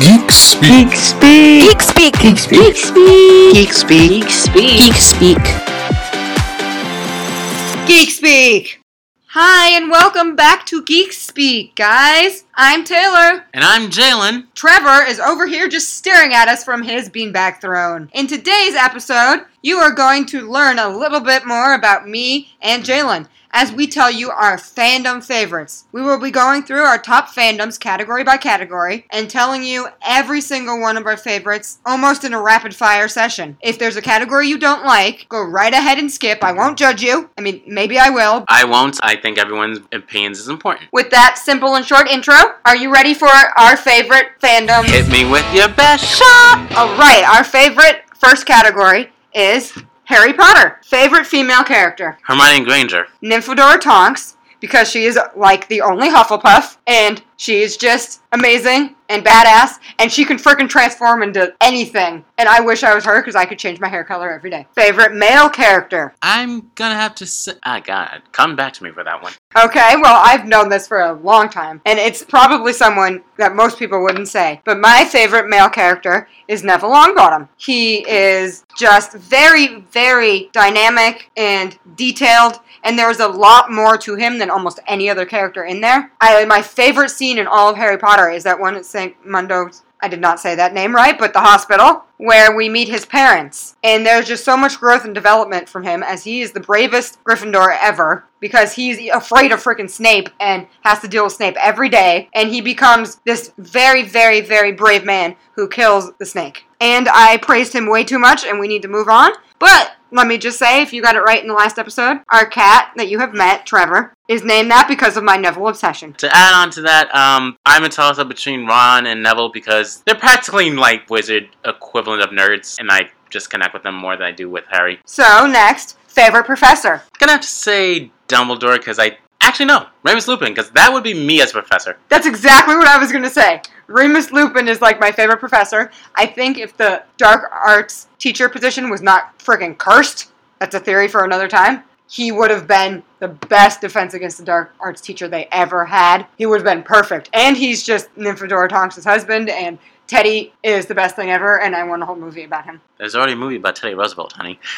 Geek Speak. Geek Speak. Geek Speak. Geek Speak. Geek Speak. Geek Speak. Geek Speak. Geek Speak. Geek Speak! Hi, and welcome back to Geek Speak, guys. I'm Taylor. And I'm Jalen. Trevor is over here just staring at us from his beanbag throne. In today's episode, you are going to learn a little bit more about me and Jalen as we tell you our fandom favorites. We will be going through our top fandoms category by category and telling you every single one of our favorites almost in a rapid fire session. If there's a category you don't like, go right ahead and skip. I won't judge you. I mean, maybe I will. I won't. I think everyone's opinions is important. With that simple and short intro, are you ready for our favorite fandom? Hit me with your best shot. All right, our favorite first category is Harry Potter. Favorite female character? Hermione Granger. Nymphadora Tonks, because she is like the only Hufflepuff, and she is just amazing and badass, and she can freaking transform into anything. And I wish I was her because I could change my hair color every day. Favorite male character? I'm gonna have to say. Ah, God. Come back to me for that one. Okay, well, I've known this for a long time, and it's probably someone that most people wouldn't say. But my favorite male character is Neville Longbottom. He is just very, very dynamic and detailed, and there's a lot more to him than almost any other character in there. I, my favorite scene in all of Harry Potter is that one at St. Mundo's. I did not say that name right, but the hospital where we meet his parents. And there's just so much growth and development from him as he is the bravest Gryffindor ever because he's afraid of freaking Snape and has to deal with Snape every day. And he becomes this very, very, very brave man who kills the snake. And I praised him way too much, and we need to move on. But let me just say, if you got it right in the last episode, our cat that you have met, Trevor, is named that because of my Neville obsession. To add on to that, um, I'm a toss up between Ron and Neville because they're practically like wizard equivalent of nerds, and I just connect with them more than I do with Harry. So, next, favorite professor. Gonna have to say Dumbledore because I actually no Remus Lupin because that would be me as professor. That's exactly what I was going to say. Remus Lupin is like my favorite professor. I think if the dark arts teacher position was not friggin' cursed, that's a theory for another time, he would have been the best defense against the dark arts teacher they ever had. He would have been perfect. And he's just Nymphadora Tonks' husband, and Teddy is the best thing ever, and I want a whole movie about him. There's already a movie about Teddy Roosevelt, honey.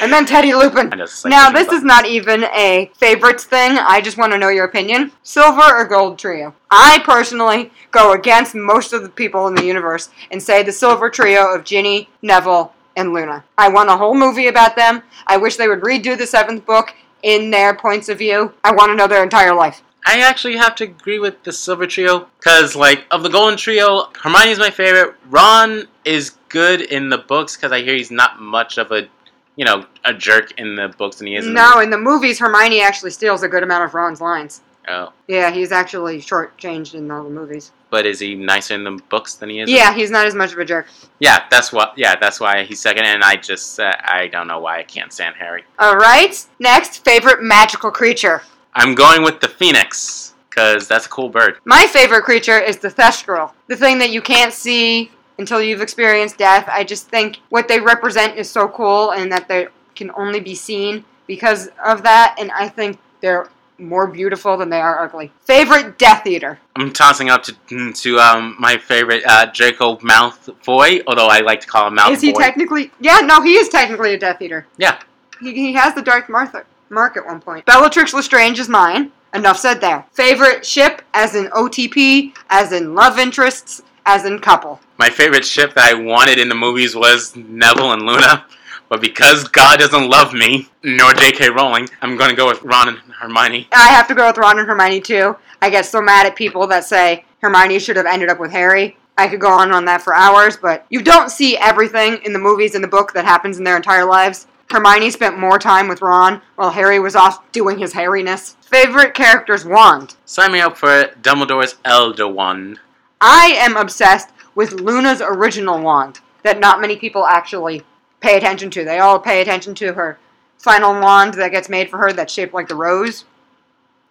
And then Teddy Lupin. Just like Now, this about is not even a favorites thing. I just want to know your opinion. Silver or gold trio? I personally go against most of the people in the universe and say the silver trio of Ginny, Neville, and Luna. I want a whole movie about them. I wish they would redo the seventh book in their points of view. I want to know their entire life. I actually have to agree with the Silver Trio because, like, of the Golden Trio, Hermione's my favorite. Ron is good in the books because I hear he's not much of a, you know, a jerk in the books than he is. In No, in the movies, Hermione actually steals a good amount of Ron's lines. oh, Yeah, he's actually shortchanged in all the movies. but is he nicer in the books than he is? in- Yeah, he's not as much of a jerk. yeah. That's what. Yeah, that's why he's second. And I just, uh, I don't know why I can't stand Harry. All right. Next, favorite magical creature. I'm going with the Phoenix because that's a cool bird. My favorite creature is the Thestral, the thing that you can't see until you've experienced death. I just think what they represent is so cool and that they can only be seen because of that, and I think they're more beautiful than they are ugly. Favorite Death Eater. I'm tossing up to to um my favorite uh, Draco Malfoy, although I like to call him Malfoy. Is he technically? Yeah, no, he is technically a Death Eater. Yeah. He, he has the Dark Martha mark at one point. Bellatrix Lestrange is mine. Enough said there. Favorite ship, as in OTP, as in love interests, as in couple. My favorite ship that I wanted in the movies was Neville and Luna, but because God doesn't love me, nor J.K. Rowling, I'm going to go with Ron and Hermione. I have to go with Ron and Hermione too. I get so mad at people that say Hermione should have ended up with Harry. I could go on on that for hours, but you don't see everything in the movies and the book that happens in their entire lives. Hermione spent more time with Ron while Harry was off doing his hairiness. Favorite character's wand. Sign me up for Dumbledore's Elder Wand. I am obsessed with Luna's original wand that not many people actually pay attention to. They all pay attention to her final wand that gets made for her that's shaped like the rose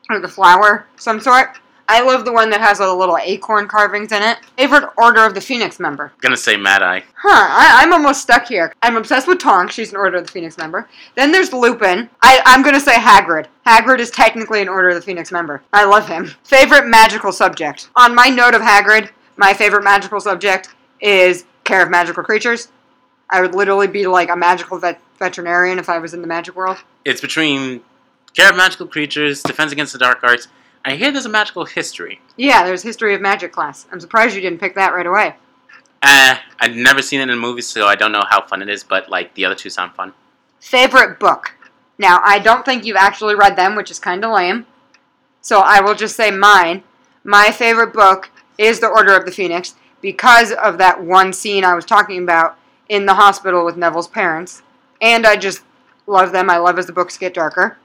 or the flower, some sort. I love the one that has all the little acorn carvings in it. Favorite Order of the Phoenix member? gonna say Mad Eye. Huh, I, I'm almost stuck here. I'm obsessed with Tonks. She's an Order of the Phoenix member. Then there's Lupin. I, I'm gonna say Hagrid. Hagrid is technically an Order of the Phoenix member. I love him. Favorite magical subject? On my note of Hagrid, My favorite magical subject is care of magical creatures. I would literally be like a magical vet- veterinarian if I was in the magic world. It's between care of magical creatures, defense against the dark arts. I hear there's a magical history. Yeah, there's history of magic class. I'm surprised you didn't pick that right away. Uh, I've never seen it in movies, so I don't know how fun it is. But like the other two sound fun. Favorite book. Now, I don't think you've actually read them, which is kind of lame. So I will just say mine. My favorite book is The Order of the Phoenix because of that one scene I was talking about in the hospital with Neville's parents. And I just love them. I love as the books get darker.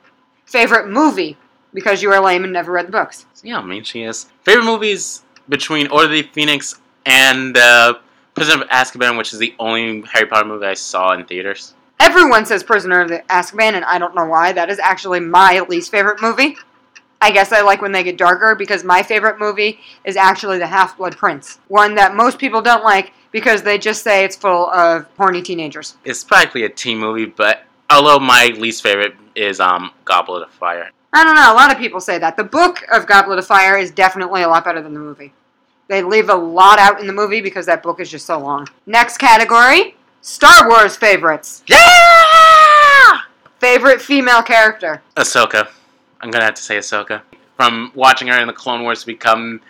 Favorite movie because you are lame and never read the books. Yeah, I mean she is. Favorite movies between Order of the Phoenix and uh, Prisoner of Azkaban, which is the only Harry Potter movie I saw in theaters. Everyone says Prisoner of the Azkaban, and I don't know why. That is actually my least favorite movie. I guess I like when they get darker because my favorite movie is actually The Half Blood Prince. One that most people don't like because they just say it's full of horny teenagers. It's practically a teen movie, but although my least favorite is um Goblet of Fire. I don't know, a lot of people say that. The book of Goblet of Fire is definitely a lot better than the movie. They leave a lot out in the movie because that book is just so long. Next category Star Wars favorites. Yeah! Favorite female character. Ahsoka. I'm gonna have to say Ahsoka. From watching her in the Clone Wars to become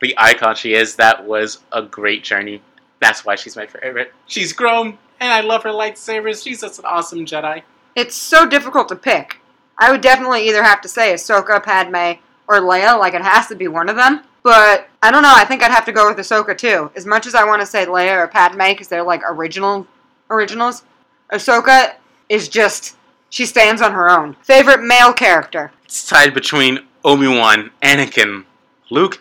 the icon she is, that was a great journey. That's why she's my favorite. She's grown, and I love her lightsabers. She's just an awesome Jedi. It's so difficult to pick. I would definitely either have to say Ahsoka, Padme, or Leia. Like it has to be one of them. But I don't know. I think I'd have to go with Ahsoka too. As much as I want to say Leia or Padme because they're like original originals, Ahsoka is just she stands on her own. Favorite male character. It's tied between Obi Wan, Anakin, Luke,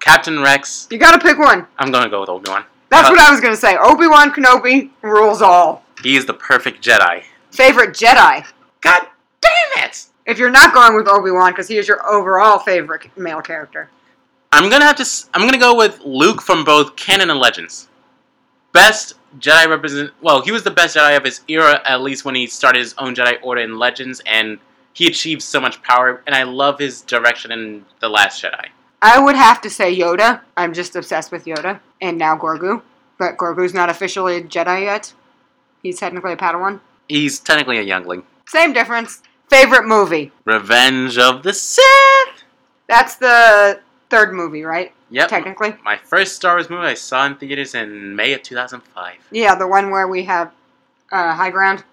Captain Rex. You gotta pick one. I'm gonna go with Obi Wan. That's Uh, what I was gonna say. Obi Wan Kenobi rules all. He is the perfect Jedi. Favorite Jedi. God it! If you're not going with Obi Wan because he is your overall favorite male character. I'm gonna have to. s- I'm gonna go with Luke from both canon and Legends. Best Jedi represent. Well, he was the best Jedi of his era, at least when he started his own Jedi Order in Legends, and he achieved so much power. And I love his direction in the Last Jedi. I would have to say Yoda. I'm just obsessed with Yoda. And now Grogu. But Grogu's not officially a Jedi yet. He's technically a Padawan. He's technically a youngling. Same difference. Favorite movie. Revenge of the Sith. That's the third movie, right? Yep. Technically. My first Star Wars movie I saw in theaters in May of 2005. Yeah, the one where we have uh, high ground.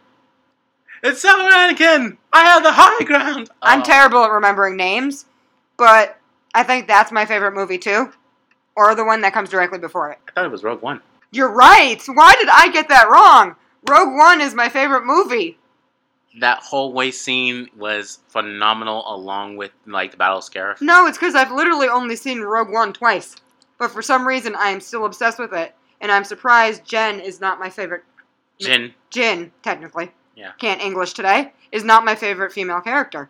It's so Anakin. I have the high ground. I'm Oh. terrible at remembering names, but I think that's my favorite movie too. Or the one that comes directly before it. I thought it was Rogue One. You're right. Why did I get that wrong? Rogue One is my favorite movie. That whole way scene was phenomenal, along with like the Battle of Scarif. No, it's because I've literally only seen Rogue One twice. But for some reason, I am still obsessed with it. And I'm surprised Jen is not my favorite. Jin. Jin, technically. Yeah. Can't English today. Is not my favorite female character.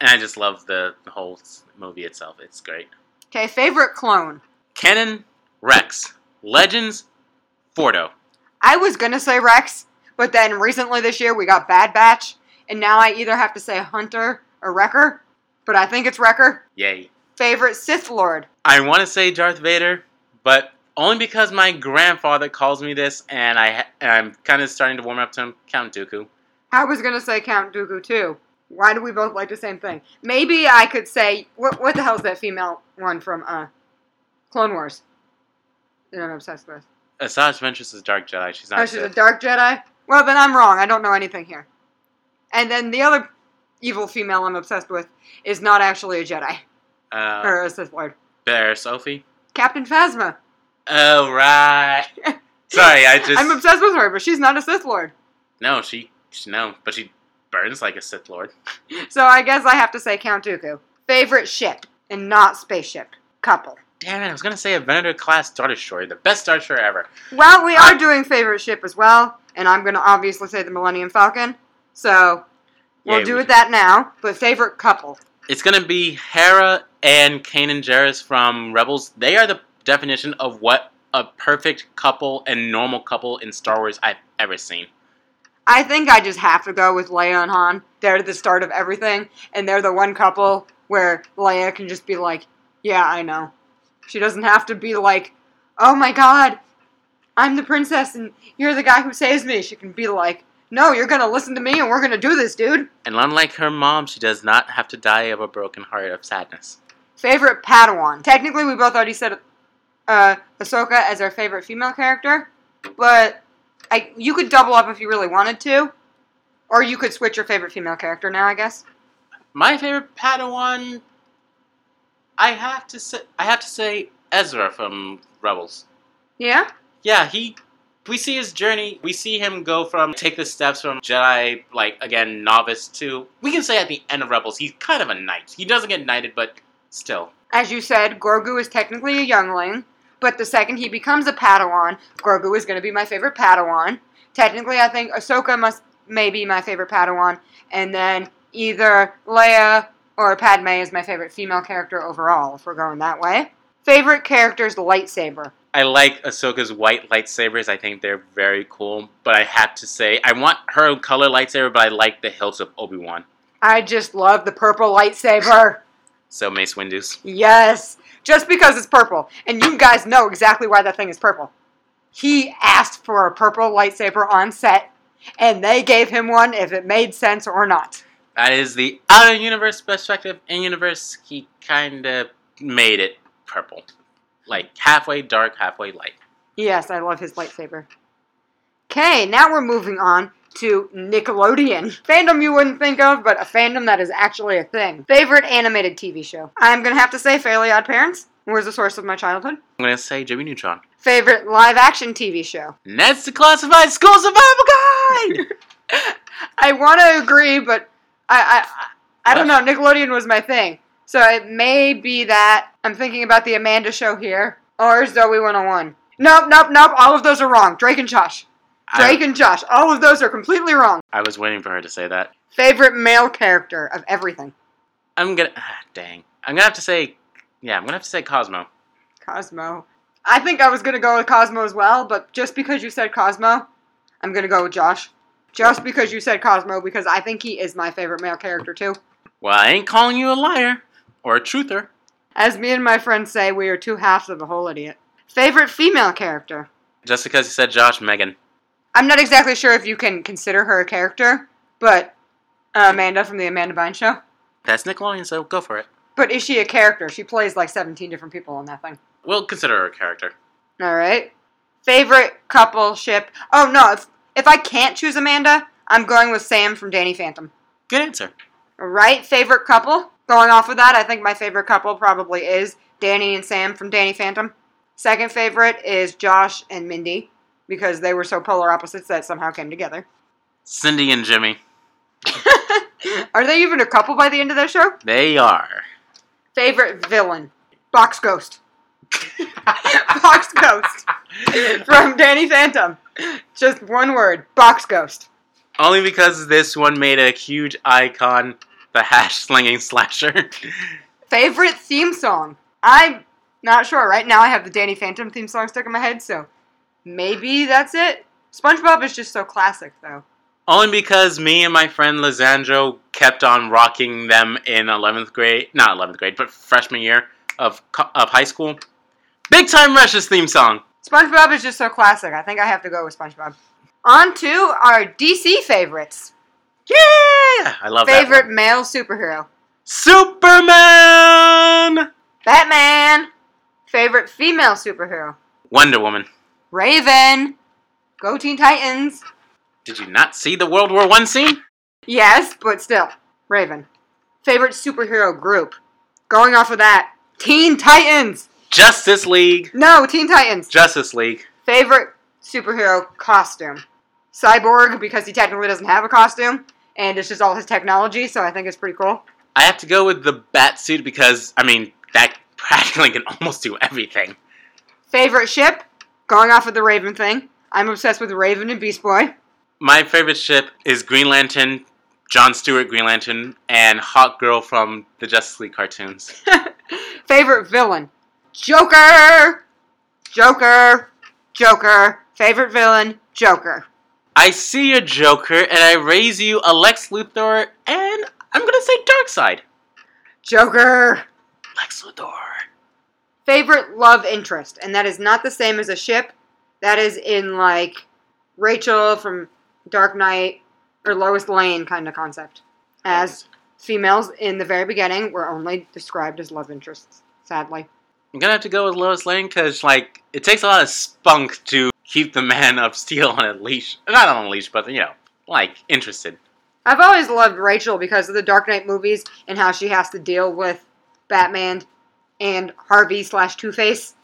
And I just love the, the whole movie itself. It's great. Okay, favorite clone. Canon, Rex. Legends, Fordo. I was gonna say Rex, but then recently this year we got Bad Batch, and now I either have to say Hunter or Wrecker, but I think it's Wrecker. Yay. Favorite Sith Lord. I want to say Darth Vader, but only because my grandfather calls me this, and I ha- and I'm kind of starting to warm up to him. Count Dooku. I was gonna say Count Dooku too. Why do we both like the same thing? Maybe I could say what what the hell's that female one from uh Clone Wars? That I'm obsessed with. Asajj Ventress is Dark Jedi. She's not. Oh, she's a dark Jedi? Well then I'm wrong. I don't know anything here. And then the other evil female I'm obsessed with is not actually a Jedi. uh, or a Sith Lord. Barriss Offee. Captain Phasma. Oh right. Sorry, I just I'm obsessed with her, but she's not a Sith Lord. no. She, no, but she burns like a Sith Lord. So I guess I have to say Count Dooku. Favorite ship and not spaceship. Couple. Damn it! I was gonna say a Venator class Star Destroyer, the best Star Destroyer ever. Well, we are I- doing favorite ship as well, and I'm gonna obviously say the Millennium Falcon. So we'll Yay, do we- with that now. But favorite couple. It's gonna be Hera and Kanan Jarrus from Rebels. They are the definition of what a perfect couple and normal couple in Star Wars I've ever seen. I think I just have to go with Leia and Han. They're the start of everything, and they're the one couple where Leia can just be like, "Yeah, I know." She doesn't have to be like, oh my god, I'm the princess and you're the guy who saves me. She can be like, no, you're gonna listen to me and we're gonna do this, dude. And unlike her mom, she does not have to die of a broken heart of sadness. Favorite Padawan. Technically, we both already said uh, Ahsoka as our favorite female character, but I you could double up if you really wanted to, or you could switch your favorite female character now. I guess. My favorite Padawan, I have to say, I have to say Ezra from Rebels. Yeah. Yeah, he. We see his journey. We see him go from take the steps from Jedi, like again novice to. We can say at the end of Rebels, he's kind of a knight. He doesn't get knighted, but still. As you said, Grogu is technically a youngling, but the second he becomes a Padawan, Grogu is going to be my favorite Padawan. Technically, I think Ahsoka must may be my favorite Padawan, and then either Leia or Padme is my favorite female character overall, if we're going that way. Favorite character's lightsaber. I like Ahsoka's white lightsabers. I think they're very cool. But I have to say, I want her color lightsaber, but I like the hilts of Obi Wan. I just love the purple lightsaber. So Mace Windu's. Yes, just because it's purple, and you guys know exactly why that thing is purple. He asked for a purple lightsaber on set, and they gave him one if it made sense or not. That is the outer universe perspective. In universe, he kind of made it purple, like halfway dark, halfway light. Yes, I love his lightsaber. Okay, now we're moving on to Nickelodeon. Fandom you wouldn't think of, but a fandom that is actually a thing. Favorite animated TV show? I'm gonna have to say Fairly Odd Parents. Was the source of my childhood. I'm gonna say Jimmy Neutron. Favorite live action TV show? Ned's Declassified School Survival Guide. I want to agree, but I, I I don't know. Nickelodeon was my thing, so it may be that I'm thinking about the Amanda Show here or Zoey 101. Nope, nope, nope. All of those are wrong. Drake and Josh. Drake I, and Josh. All of those are completely wrong. I was waiting for her to say that. Favorite male character of everything? I'm gonna. Ah, dang. I'm gonna have to say. Yeah, I'm gonna have to say Cosmo. Cosmo. I think I was gonna go with Cosmo as well, but just because you said Cosmo, I'm gonna go with Josh. Just because you said Cosmo, because I think he is my favorite male character too. Well, I ain't calling you a liar or a truther. As me and my friends say, we are two halves of a whole idiot. Favorite female character? Just because you said Josh, Megan. I'm not exactly sure if you can consider her a character, but uh, Amanda from the Amanda Bynes Show. That's Nickelodeon, so go for it. But is she a character? She plays like 17 different people on that thing. We'll consider her a character. All right. Favorite couple ship? Oh no, if if I can't choose Amanda, I'm going with Sam from Danny Phantom. Good answer. All right. Favorite couple? Going off of that, I think my favorite couple probably is Danny and Sam from Danny Phantom. Second favorite is Josh and Mindy because they were so polar opposites that somehow came together. Cindy and Jimmy. Are they even a couple by the end of that show? They are. Favorite villain? Box Ghost. Box Ghost from Danny Phantom. Just one word. Box Ghost. Only because this one made a huge icon, the hash slinging slasher. Favorite theme song? I'm not sure. Right now I have the Danny Phantom theme song stuck in my head, so maybe that's it. SpongeBob is just so classic, though. Only because me and my friend Lizandro kept on rocking them in 11th grade, not 11th grade, but freshman year of, of high school. Big Time Rush's theme song. SpongeBob is just so classic. I think I have to go with SpongeBob. On to our DC favorites. Yeah! I love that. Favorite male superhero? Superman! Batman. Favorite female superhero? Wonder Woman. Raven. Go Teen Titans. Did you not see the World War One scene? Yes, but still. Raven. Favorite superhero group? Going off of that, Teen Titans. Justice League. No, Teen Titans. Justice League. Favorite superhero costume? Cyborg, because he technically doesn't have a costume, and it's just all his technology, so I think it's pretty cool. I have to go with the bat suit because I mean that practically can almost do everything. Favorite ship? Going off of the Raven thing. I'm obsessed with Raven and Beast Boy. My favorite ship is Green Lantern, John Stewart Green Lantern, and Hot Girl from the Justice League cartoons. Favorite villain? Joker! Joker! Joker! Favorite villain? Joker. I see your Joker, and I raise you a Lex Luthor, and I'm gonna say Darkseid. Joker! Lex Luthor. Favorite love interest, and that is not the same as a ship. That is in like Rachel from Dark Knight or Lois Lane kind of concept. As females in the very beginning were only described as love interests, sadly. I'm gonna have to go with Lois Lane because, like, it takes a lot of spunk to keep the man of steel on a leash. Not on a leash, but you know, like interested. I've always loved Rachel because of the Dark Knight movies and how she has to deal with Batman and Harvey slash Two Face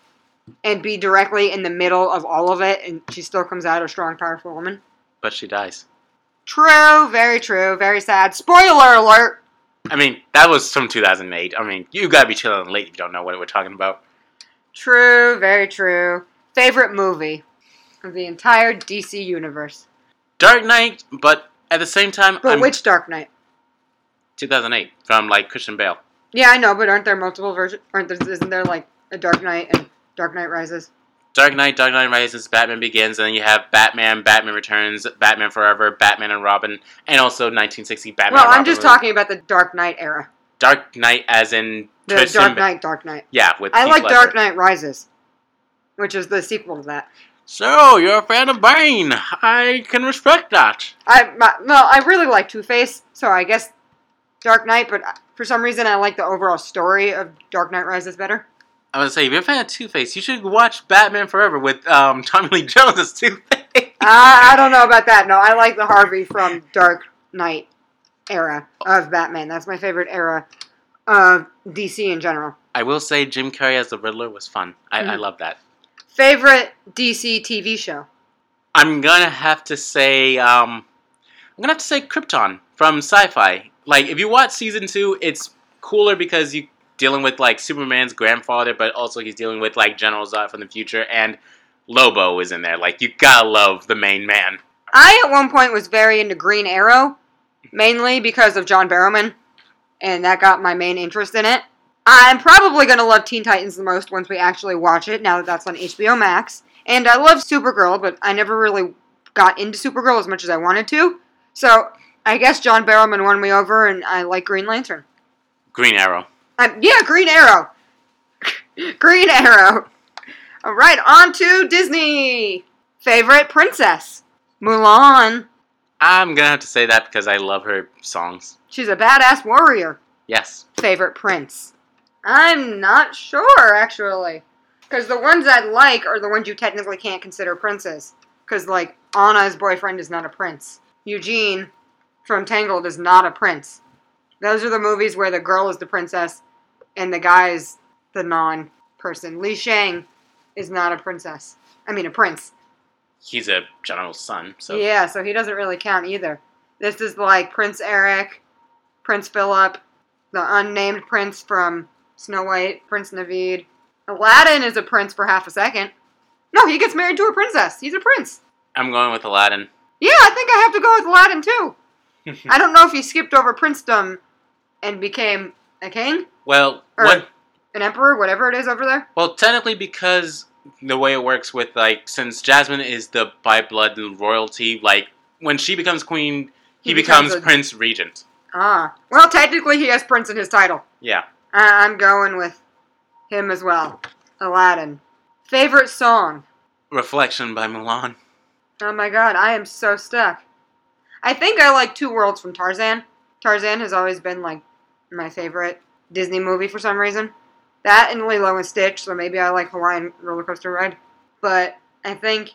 and be directly in the middle of all of it, and she still comes out a strong, powerful woman. But she dies. True, very true, very sad. Spoiler alert! I mean, that was from 2008. I mean, you gotta be chilling late if you don't know what we're talking about. True, very true. Favorite movie of the entire DC universe. Dark Knight, but at the same time, But I'm which Dark Knight? 2008 from like Christian Bale. Yeah, I know, but aren't there multiple versions? Aren't there? Isn't there like a Dark Knight and Dark Knight Rises? Dark Knight, Dark Knight Rises, Batman Begins, and then you have Batman, Batman Returns, Batman Forever, Batman and Robin, and also 1960 Batman. well, and I'm just movie. talking about the Dark Knight era. Dark Knight, as in The Dark Knight, Dark Knight. Yeah, with I Heath like Ledger. Dark Knight Rises, which is the sequel to that. So you're a fan of Bane? I can respect that. I no, I really like Two Face, so I guess Dark Knight. But for some reason, I like the overall story of Dark Knight Rises better. I was say, if you're a fan of Two Face, you should watch Batman Forever with um, Tommy Lee Jones as Two Face. I, I don't know about that. No, I like the Harvey from Dark Knight era of Batman. That's my favorite era of DC in general. I will say, Jim Carrey as the Riddler was fun. I, I Mhm. love that. Favorite DC TV show? I'm gonna have to say, um, I'm gonna have to say Krypton from Sci-Fi. Like, if you watch season two, it's cooler because you dealing with like Superman's grandfather, but also he's dealing with like General Zod from the future, and Lobo is in there. Like, you gotta love the main man. I at one point was very into Green Arrow, mainly because of John Barrowman, and that got my main interest in it. I'm probably gonna love Teen Titans the most once we actually watch it. Now that that's on HBO Max, and I love Supergirl, but I never really got into Supergirl as much as I wanted to. So I guess John Barrowman won me over, and I like Green Lantern. Green Arrow. Um, yeah, Green Arrow. Green Arrow. All right, on to Disney. Favorite princess? Mulan. I'm gonna have to say that because I love her songs. She's a badass warrior. Yes. Favorite prince? I'm not sure, actually. Because the ones I like are the ones you technically can't consider princes. Because, like, Anna's boyfriend is not a prince. Eugene from Tangled is not a prince. Those are the movies where the girl is the princess and the guy is the non person. Li Shang is not a princess. I mean, a prince. He's a general's son, so Yeah, so he doesn't really count either. This is like Prince Eric, Prince Philip, the unnamed prince from Snow White, Prince Naveen. Aladdin is a prince for half a second. No, he gets married to a princess. He's a prince. I'm going with Aladdin. Yeah, I think I have to go with Aladdin too. I don't know if he skipped over princedom and became a king, well, Or- what? an emperor, whatever it is over there. Well, technically, because the way it works with like, since Jasmine is the by blood royalty, like when she becomes queen, he, He becomes, becomes a- prince regent. Ah, well, technically he has prince in his title. Yeah. I- I'm going with him as well. Aladdin. Favorite song? Reflection by Mulan. Oh my god, I am so stuck. I think I like Two Worlds from Tarzan. Tarzan has always been like my favorite Disney movie for some reason. That and Lilo and Stitch, so maybe I like Hawaiian Roller Coaster Ride. But I think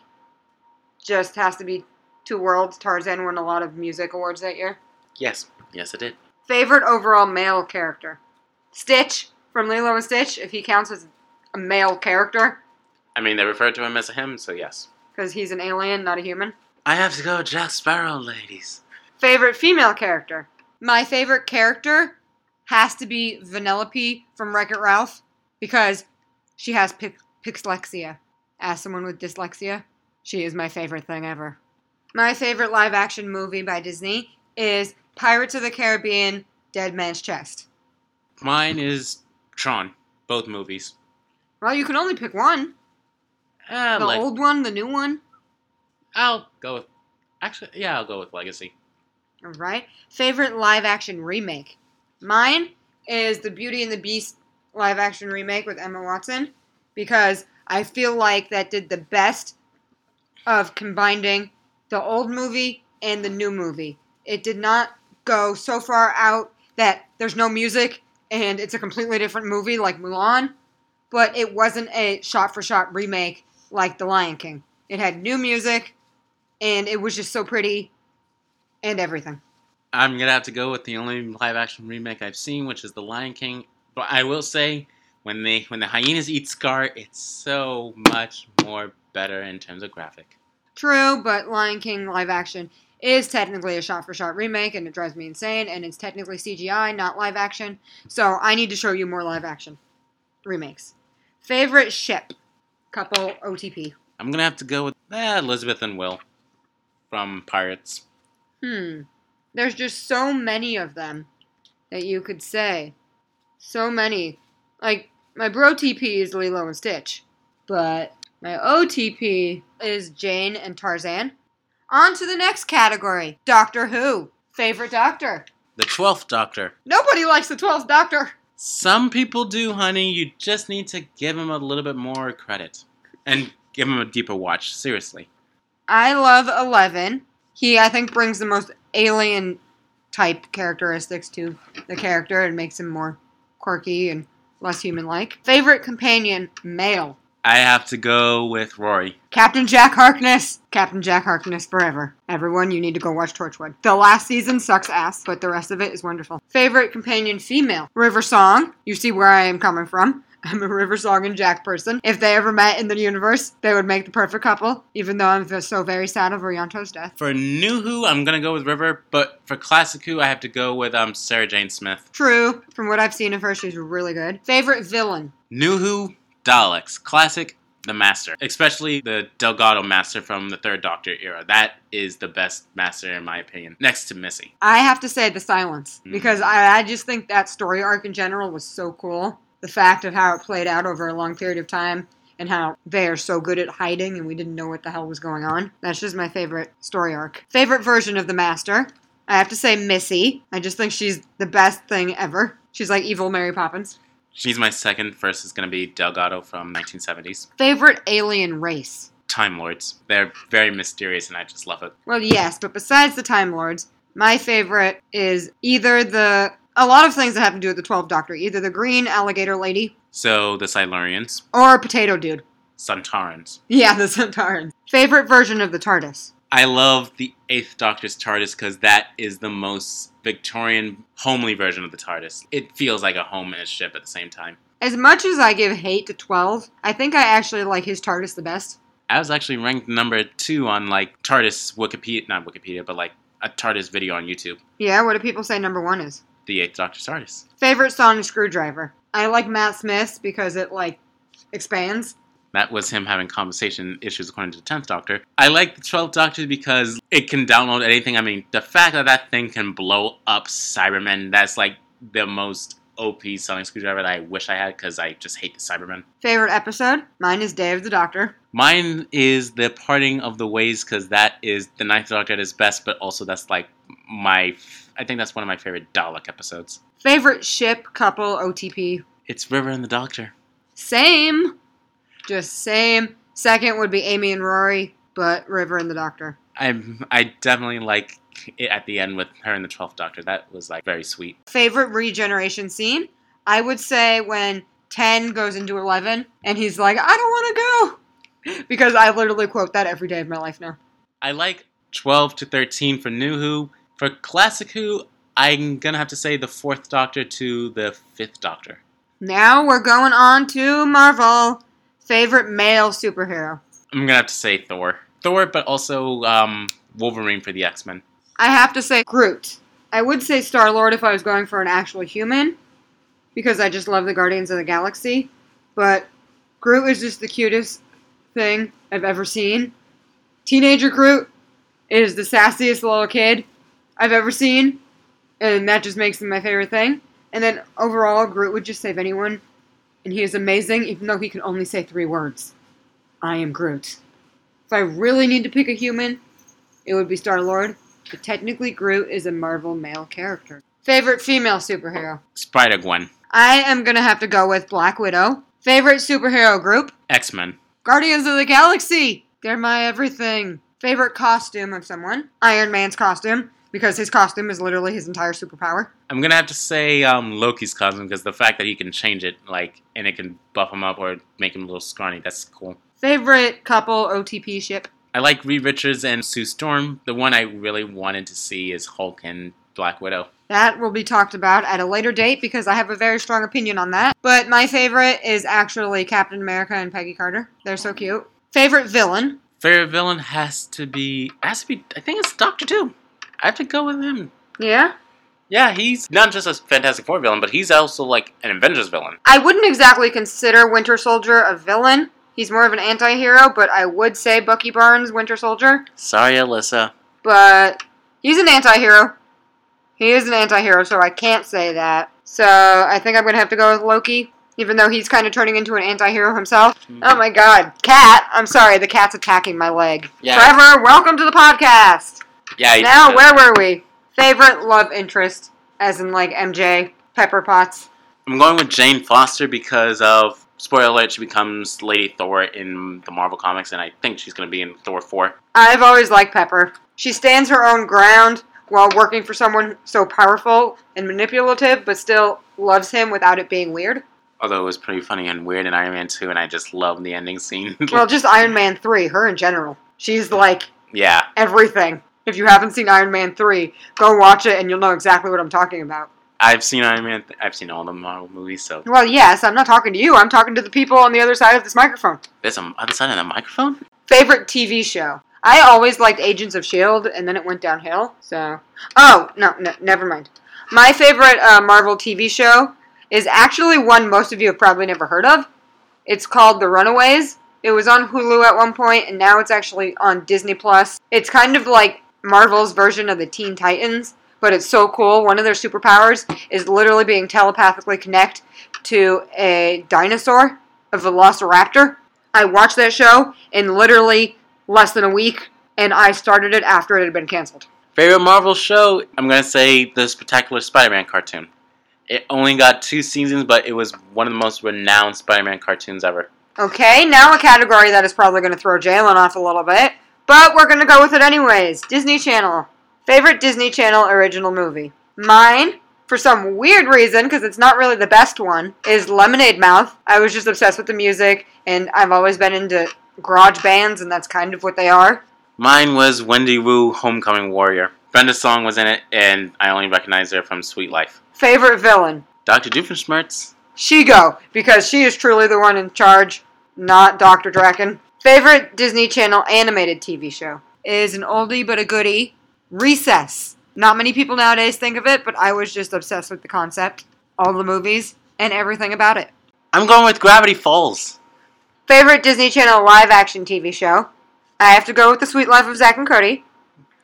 just has to be Two Worlds. Tarzan won a lot of music awards that year. Yes. Yes, it did. Favorite overall male character? Stitch from Lilo and Stitch, if he counts as a male character, I mean, they refer to him as a him, so yes. because he's an alien, not a human. I have to go Jack Sparrow, ladies. Favorite female character? My favorite character has to be Vanellope from Wreck It Ralph because she has pic- pixlexia. As someone with dyslexia, she is my favorite thing ever. My favorite live action movie by Disney is Pirates of the Caribbean Dead Man's Chest. Mine is Tron. Both movies. Well, you can only pick one. Uh, The like, old one, the new one. I'll go with. Actually, yeah, I'll go with Legacy. All right. Favorite live action remake? Mine is the Beauty and the Beast live action remake with Emma Watson because I feel like that did the best of combining the old movie and the new movie. It did not go so far out that there's no music and it's a completely different movie like Mulan, but it wasn't a shot for shot remake like The Lion King. It had new music and it was just so pretty and everything. I'm gonna have to go with the only live action remake I've seen, which is The Lion King. But I will say, when they when the hyenas eat Scar, it's so much more better in terms of graphic. True, but Lion King live action is technically a shot for shot remake and it drives me insane and it's technically CGI, not live action. So I need to show you more live action remakes. Favorite ship? Couple OTP. I'm gonna have to go with eh, Elizabeth and Will from Pirates. Hmm. There's just so many of them that you could say. So many. Like, my bro TP is Lilo and Stitch. But my OTP is Jane and Tarzan. On to the next category Doctor Who. Favorite Doctor. The Twelfth Doctor. Nobody likes the 12th Doctor. Some people do, honey. You just need to give him a little bit more credit and give him a deeper watch. Seriously. I love Eleven. He, I think, brings the most alien type characteristics to the character and makes him more quirky and less human like. Favorite companion, male. I have to go with Rory. Captain Jack Harkness. Captain Jack Harkness forever. Everyone, you need to go watch Torchwood. The last season sucks ass, but the rest of it is wonderful. Favorite companion female. River Song. You see where I am coming from. I'm a River Song and Jack person. If they ever met in the universe, they would make the perfect couple, even though I'm so very sad over Ianto's death. For New Who, I'm gonna go with River, but for Classic Who, I have to go with um Sarah Jane Smith. True. From what I've seen of her, she's really good. Favorite villain. New Who, Daleks. Classic, the Master. Especially the Delgado Master from the Third Doctor era. That is the best Master in my opinion, next to Missy. I have to say the silence Mm. because I, I just think that story arc in general was so cool. The fact of how it played out over a long period of time and how they are so good at hiding and we didn't know what the hell was going on. That's just my favorite story arc. Favorite version of the Master. I have to say Missy. I just think she's the best thing ever. She's like evil Mary Poppins. She's my second. First is gonna be Delgado from 1970s. Favorite alien race. Time Lords. They're very mysterious, and I just love it. Well, yes, but besides the Time Lords, my favorite is either the a lot of things that have to do with the 12th Doctor, either the green alligator lady So the Silurians, or Potato Dude. Sontarans. Yeah, the Sontarans. Favorite version of the TARDIS. I love the Eighth Doctor's TARDIS because that is the most Victorian, homely version of the TARDIS. It feels like a home-ish ship at the same time. As much as I give hate to 12, I think I actually like his TARDIS the best. I was actually ranked number two on like TARDIS Wikipedia, not Wikipedia, but like a TARDIS video on YouTube. Yeah, what do people say number one is? The Eighth Doctor's TARDIS. Favorite sonic screwdriver. I like Matt Smith's because it like expands. That was him having conversation issues according to the Tenth Doctor. I like the Twelfth Doctor because it can download anything. I mean, the fact that that thing can blow up Cybermen, that's like the most OP sonic screwdriver that I wish I had because I just hate the Cybermen. Favorite episode? Mine is Day of the Doctor. Mine is the parting of the ways because that is the Ninth Doctor at his best, but also that's like my. I think that's one of my favorite Dalek episodes. Favorite ship, couple, OTP. It's River and the Doctor. Same. Just same. Second would be Amy and Rory, but River and the Doctor. I I definitely like it at the end with her and the Twelfth Doctor. That was like very sweet. Favorite regeneration scene? I would say when 10 goes into 11 and he's like, I don't want to go. Because I literally quote that every day of my life now. I like 12 to 13 for New Who. For Classic Who, I'm gonna have to say the Fourth Doctor to the Fifth Doctor. Now we're going on to Marvel. Favorite male superhero? I'm gonna have to say Thor. Thor, but also um, Wolverine for the X Men. I have to say Groot. I would say Star Lord if I was going for an actual human, because I just love the Guardians of the Galaxy. But Groot is just the cutest thing I've ever seen. Teenager Groot is the sassiest little kid I've ever seen, and that just makes him my favorite thing. And then overall, Groot would just save anyone, and he is amazing, even though he can only say three words I am Groot. If I really need to pick a human, it would be Star Lord. But technically, Groot is a Marvel male character. Favorite female superhero? Spider Gwen. I am gonna have to go with Black Widow Favorite superhero group? X Men. Guardians of the Galaxy. They're my everything. Favorite costume of someone? Iron Man's costume, because his costume is literally his entire superpower. I'm gonna have to say um, Loki's costume because the fact that he can change it, like, and it can buff him up or make him a little scrawny, that's cool. Favorite couple OTP ship? I like Reed Richards and Sue Storm. The one I really wanted to see is Hulk and Black Widow. That will be talked about at a later date because I have a very strong opinion on that. But my favorite is actually Captain America and Peggy Carter. They're so cute. Favorite villain? Favorite villain has to be has to be I think it's Doctor Doom. I have to go with him. Yeah? Yeah, he's not just a Fantastic Four villain, but he's also like an Avengers villain. I wouldn't exactly consider Winter Soldier a villain. He's more of an anti hero, but I would say Bucky Barnes, Winter Soldier. Sorry, Alyssa. But he's an anti hero. He is an anti hero, so I can't say that. So I think I'm going to have to go with Loki, even though he's kind of turning into an anti hero himself. Mm-hmm. Oh my god. Cat! I'm sorry, the cat's attacking my leg. Yeah. Trevor, welcome to the podcast! Yeah. Now, where were we? Favorite love interest, as in like MJ, Pepper Potts. I'm going with Jane Foster because of spoiler alert. She becomes Lady Thor in the Marvel comics, and I think she's going to be in Thor four. I've always liked Pepper. She stands her own ground while working for someone so powerful and manipulative, but still loves him without it being weird. Although it was pretty funny and weird in Iron Man two, and I just love the ending scene. Well, just Iron Man 3, her in general. She's like yeah. everything. If you haven't seen Iron Man 3, go watch it and you'll know exactly what I'm talking about. I've seen Iron Man. I've seen all the Marvel movies, so Well, yes, I'm not talking to you. I'm talking to the people on the other side of this microphone. there's a other side of the microphone. Favorite TV show? I always liked Agents of S.H.I.E.L.D., and then it went downhill, so. Oh, no, no never mind. My favorite uh, Marvel TV show is actually one most of you have probably never heard of. It's called The Runaways. It was on Hulu at one point, and now it's actually on Disney Plus. It's kind of like Marvel's version of the Teen Titans, but it's so cool. One of their superpowers is literally being telepathically connect to a dinosaur, a velociraptor. I watched that show in literally less than a week, and I started it after it had been canceled. Favorite Marvel show? I'm gonna say the Spectacular Spider-Man cartoon. It only got two seasons, but it was one of the most renowned Spider-Man cartoons ever. Okay, now a category that is probably going to throw Jalen off a little bit, but we're going to go with it anyways. Disney Channel. Favorite Disney Channel original movie? Mine, for some weird reason, because it's not really the best one, is Lemonade Mouth. I was just obsessed with the music, and I've always been into garage bands, and that's kind of what they are. Mine was Wendy Wu, Homecoming Warrior. Brenda Song was in it, and I only recognized her from Sweet Life. Favorite villain? Dr. Doofenshmirtz. Shego, because she is truly the one in charge, not Dr. Drakken. Favorite Disney Channel animated TV show is an oldie but a goodie. Recess. Not many people nowadays think of it, but I was just obsessed with the concept, all the movies, and everything about it. I'm going with Gravity Falls. Favorite Disney Channel live action TV show? I have to go with The Sweet Life of Zack and Cody.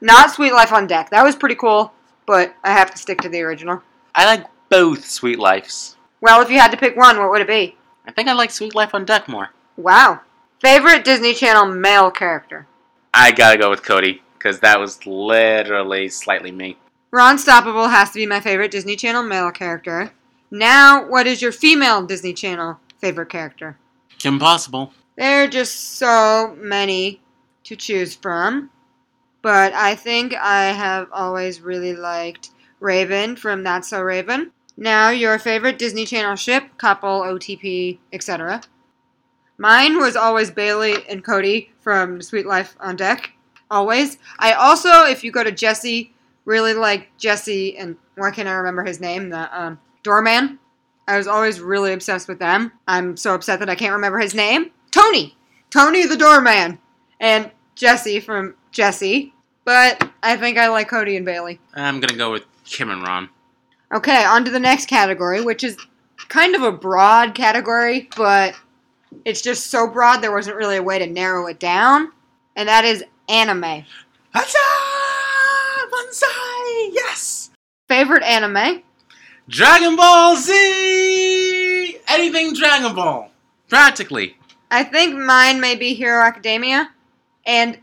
Not Sweet Life on Deck. That was pretty cool, but I have to stick to the original. I like both Sweet Lives. Well, if you had to pick one, what would it be? I think I like Sweet Life on Deck more. Wow. Favorite Disney Channel male character? I gotta go with Cody, because that was literally slightly me. Ron Stoppable has to be my favorite Disney Channel male character. Now, what is your female Disney Channel favorite character? Kim Possible. There are just so many to choose from. But I think I have always really liked Raven from That's So Raven. Now, your favorite Disney Channel ship, couple, OTP, etc. Mine was always Bailey and Cody from Sweet Life on Deck. Always. I also, if you go to Jessie, really like Jessie and why can't I remember his name? The um, doorman. I was always really obsessed with them. I'm so upset that I can't remember his name. Tony. Tony the doorman. And Jessie from Jessie. But I think I like Cody and Bailey. I'm gonna go with Kim and Ron. Okay, on to the next category, which is kind of a broad category, but it's just so broad there wasn't really a way to narrow it down. And that is anime. Acha! Bonsai! Yes! Favorite anime? Dragon Ball Z! Anything Dragon Ball. Practically. I think mine may be Hero Academia. And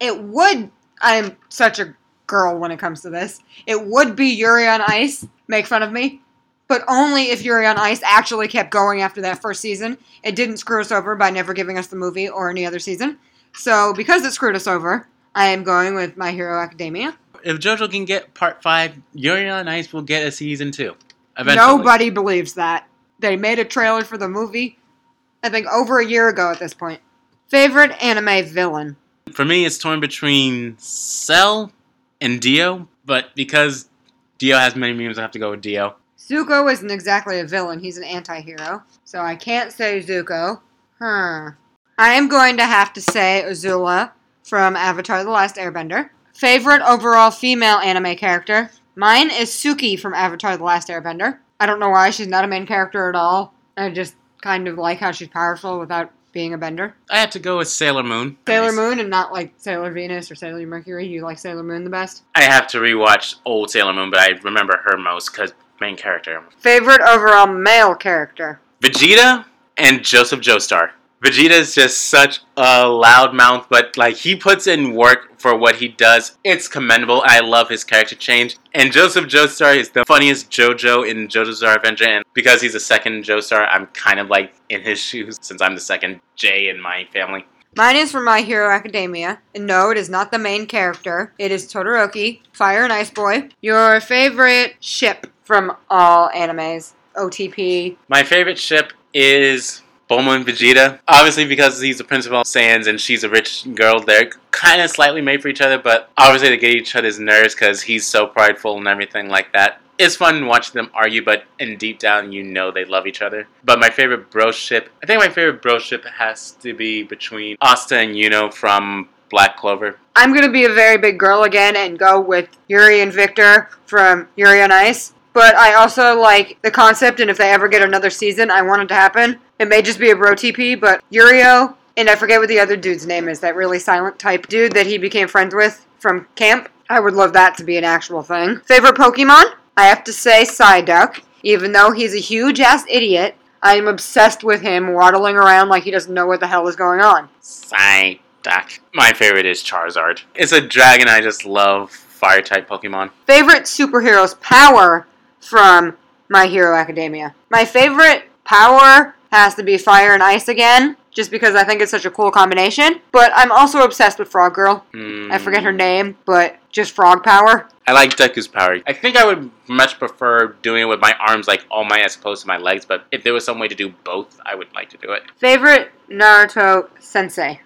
it would, I'm such a girl when it comes to this, it would be Yuri on Ice. Make fun of me. But only if Yuri on Ice actually kept going after that first season. It didn't screw us over by never giving us the movie or any other season. So because it screwed us over, I am going with My Hero Academia. If JoJo can get part five, Yuri on Ice will get a season two. Eventually. Nobody believes that. They made a trailer for the movie, I think over a year ago at this point. Favorite anime villain? For me, it's torn between Cell and Dio, but because Dio has many memes, I have to go with Dio. Zuko isn't exactly a villain, he's an anti hero. So I can't say Zuko. Huh. I am going to have to say Azula from Avatar The Last Airbender. Favorite overall female anime character? Mine is Suki from Avatar The Last Airbender. I don't know why she's not a main character at all. I just kind of like how she's powerful without being a bender. I have to go with Sailor Moon. Sailor Moon and not like Sailor Venus or Sailor Mercury. You like Sailor Moon the best? I have to rewatch old Sailor Moon, but I remember her most because main character. Favorite overall male character? Vegeta and Joseph Joestar. Vegeta is just such a loudmouth, but like he puts in work for what he does. It's commendable. I love his character change. And Joseph Joestar is the funniest JoJo in JoJo's Bizarre Adventure, and because he's the second Joestar, I'm kind of like in his shoes since I'm the second J in my family. Mine is from My Hero Academia. And no, it is not the main character. It is Todoroki, Fire and Ice Boy. Your favorite ship from all animes? OTP. My favorite ship is Bulma and Vegeta. Obviously, because he's the principal of Saiyans and she's a rich girl, they're kind of slightly made for each other, but obviously they get each other's nerves because he's so prideful and everything like that. It's fun watching them argue, but in deep down, you know they love each other. But my favorite bro ship, I think my favorite bro ship has to be between Asta and Yuno from Black Clover. I'm gonna be a very big girl again and go with Yuri and Victor from Yuri on Ice. But I also like the concept, and if they ever get another season, I want it to happen. It may just be a bro TP, but Yurio, and I forget what the other dude's name is, that really silent type dude that he became friends with from camp. I would love that to be an actual thing. Favorite Pokemon? I have to say Psyduck. Even though he's a huge ass idiot, I am obsessed with him waddling around like he doesn't know what the hell is going on. Psyduck. My favorite is Charizard. It's a dragon I just love. Fire type Pokemon. favorite superhero's power from My Hero Academia. My favorite power has to be fire and ice again, just because I think it's such a cool combination. But I'm also obsessed with Frog Girl. Hmm. I forget her name, but just frog power. I like Deku's power. I think I would much prefer doing it with my arms, like all my as opposed to my legs. But if there was some way to do both, I would like to do it. Favorite Naruto sensei.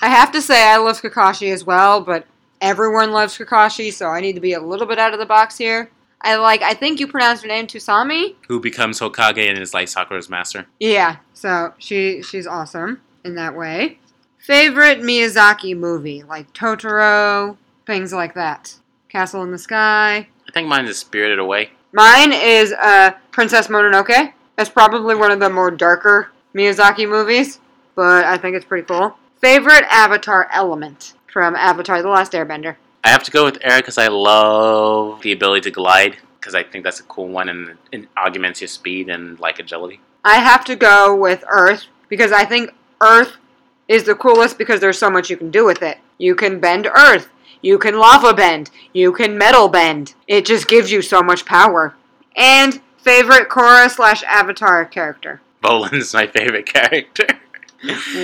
I have to say I love Kakashi as well, but everyone loves Kakashi, so I need to be a little bit out of the box here. I like I think you pronounce her name Tusami. Who becomes Hokage and is like Sakura's master? Yeah, so she she's awesome in that way. Favorite Miyazaki movie, like Totoro, things like that. Castle in the Sky. I think mine is Spirited Away. Mine is uh, Princess Mononoke. That's probably one of the more darker Miyazaki movies, but I think it's pretty cool. Favorite Avatar element from Avatar: The Last Airbender. I have to go with Air because I love the ability to glide because I think that's a cool one and it augments your speed and like agility. I have to go with Earth because I think Earth is the coolest because there's so much you can do with it. You can bend Earth. You can lava bend. You can metal bend. It just gives you so much power. And favorite Korra slash Avatar character. Bolin's my favorite character.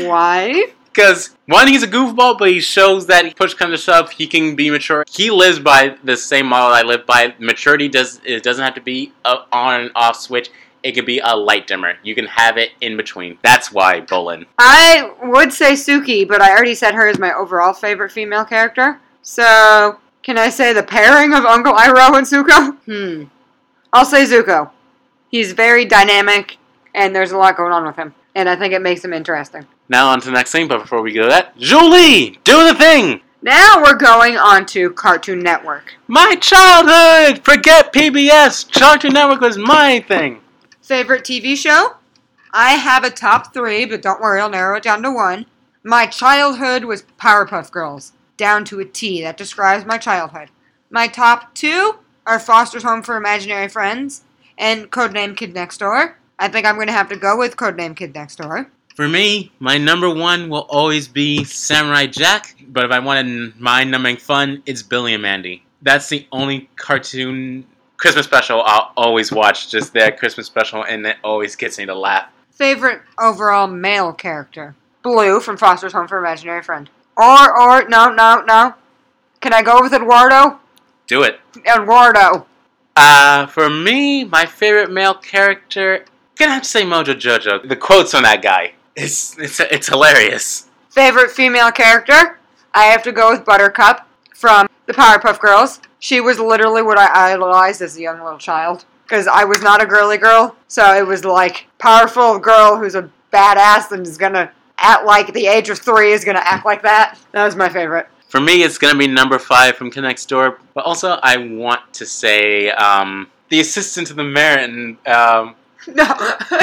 Why? Because one, he's a goofball, but he shows that he push comes to shove, he can be mature. He lives by the same model I live by. Maturity does it doesn't have to be a on and off switch. It could be a light dimmer. You can have it in between. That's why Bolin. I would say Suki, but I already said her is my overall favorite female character. So, can I say the pairing of Uncle Iroh and Zuko? Hmm. I'll say Zuko. He's very dynamic, and there's a lot going on with him. And I think it makes him interesting. Now on to the next thing, but before we go to that, Julie, do the thing. Now we're going on to Cartoon Network. My childhood. Forget PBS. Cartoon Network was my thing. Favorite TV show? I have a top three, but don't worry, I'll narrow it down to one. My childhood was Powerpuff Girls, down to a T. That describes my childhood. My top two are Foster's Home for Imaginary Friends and Codename Kid Next Door. I think I'm going to have to go with Codename Kid Next Door. For me, my number one will always be Samurai Jack, but if I wanted mind numbing fun, it's Billy and Mandy. That's the only cartoon Christmas special, I'll always watch just that Christmas special, and it always gets me to laugh. Favorite overall male character? Bloo from Foster's Home for Imaginary Friend. Or, or, no, no, no. Can I go with Eduardo? Do it. Eduardo. Uh, for me, my favorite male character, gonna have to say Mojo Jojo. The quotes on that guy, it's it's it's hilarious. Favorite female character? I have to go with Buttercup from the Powerpuff Girls. She was literally what I idolized as a young little child. Because I was not a girly girl, so it was like powerful girl who's a badass and is gonna act like the age of three is gonna act like that. That was my favorite. For me, it's gonna be number five from Connect Door. But also, I want to say um, the assistant to the mayor and um, No.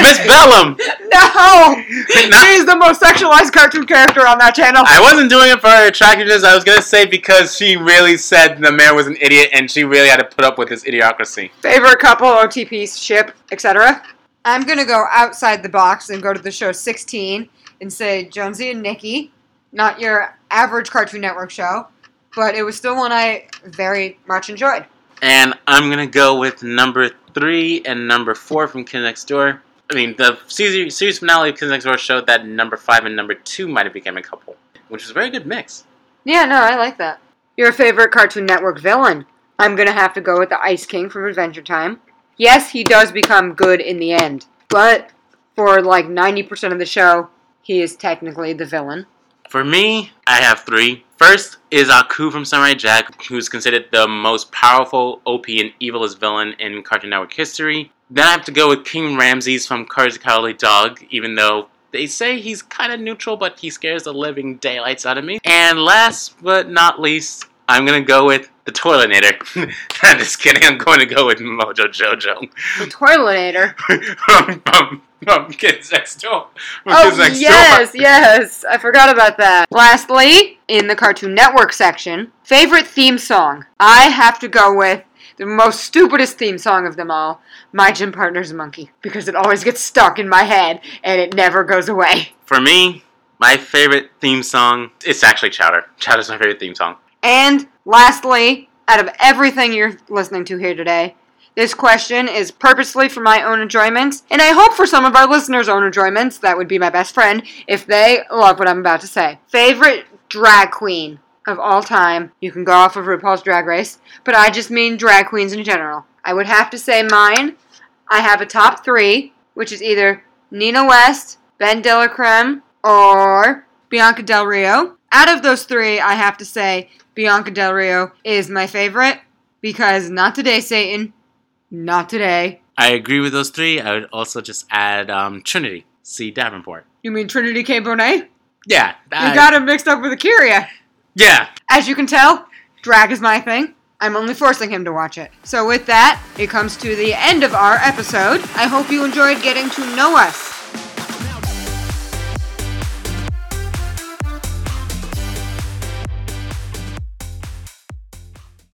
Miss Bellum. No! No. She's the most sexualized cartoon character on that channel. I wasn't doing it for her attractiveness. I was gonna say because she really said the mayor was an idiot, and she really had to put up with his idiocracy. Favorite couple, OTP, ship, etc. I'm gonna go outside the box and go to the show 6teen and say Jonesy and Nikki. Not your average Cartoon Network show, but it was still one I very much enjoyed. And I'm gonna go with number three and number four from Kid Next Door. I mean, the series, series finale of Kid Next Door showed that number five and number two might have become a couple, which is a very good mix. Yeah, no, I like that. Your favorite Cartoon Network villain? I'm gonna have to go with the Ice King from Adventure Time. Yes, he does become good in the end, but for like 90% of the show, he is technically the villain. For me, I have three. First is Aku from Samurai Jack, who's considered the most powerful, OP, and evilest villain in Cartoon Network history. Then I have to go with King Ramses from Courage the Cowardly Dog, even though they say he's kind of neutral, but he scares the living daylights out of me. And last but not least, I'm gonna go with the Toiletnator. I'm just kidding. I'm going to go with Mojo Jojo The Toiletnator. from, from, from Kids Next Door. Oh, Next yes, Door. yes. I forgot about that. Lastly, in the Cartoon Network section, favorite theme song. I have to go with the most stupidest theme song of them all, My Gym Partner's Monkey, because it always gets stuck in my head and it never goes away. For me, my favorite theme song, it's actually Chowder. Chowder's my favorite theme song. And lastly, out of everything you're listening to here today, this question is purposely for my own enjoyment, and I hope for some of our listeners' own enjoyments. That would be my best friend if they love what I'm about to say. Favorite drag queen of all time? You can go off of RuPaul's Drag Race, but I just mean drag queens in general. I would have to say mine. I have a top three, which is either Nina West, BenDeLaCreme, or Bianca Del Rio. Out of those three, I have to say Bianca Del Rio is my favorite because not today, Satan. Not today. I agree with those three. I would also just add um, Trinity, C. Davenport. You mean Trinity K. Bonet? Yeah. You got him mixed up with Akira. Yeah. As you can tell, drag is my thing. I'm only forcing him to watch it. So with that, it comes to the end of our episode. I hope you enjoyed getting to know us.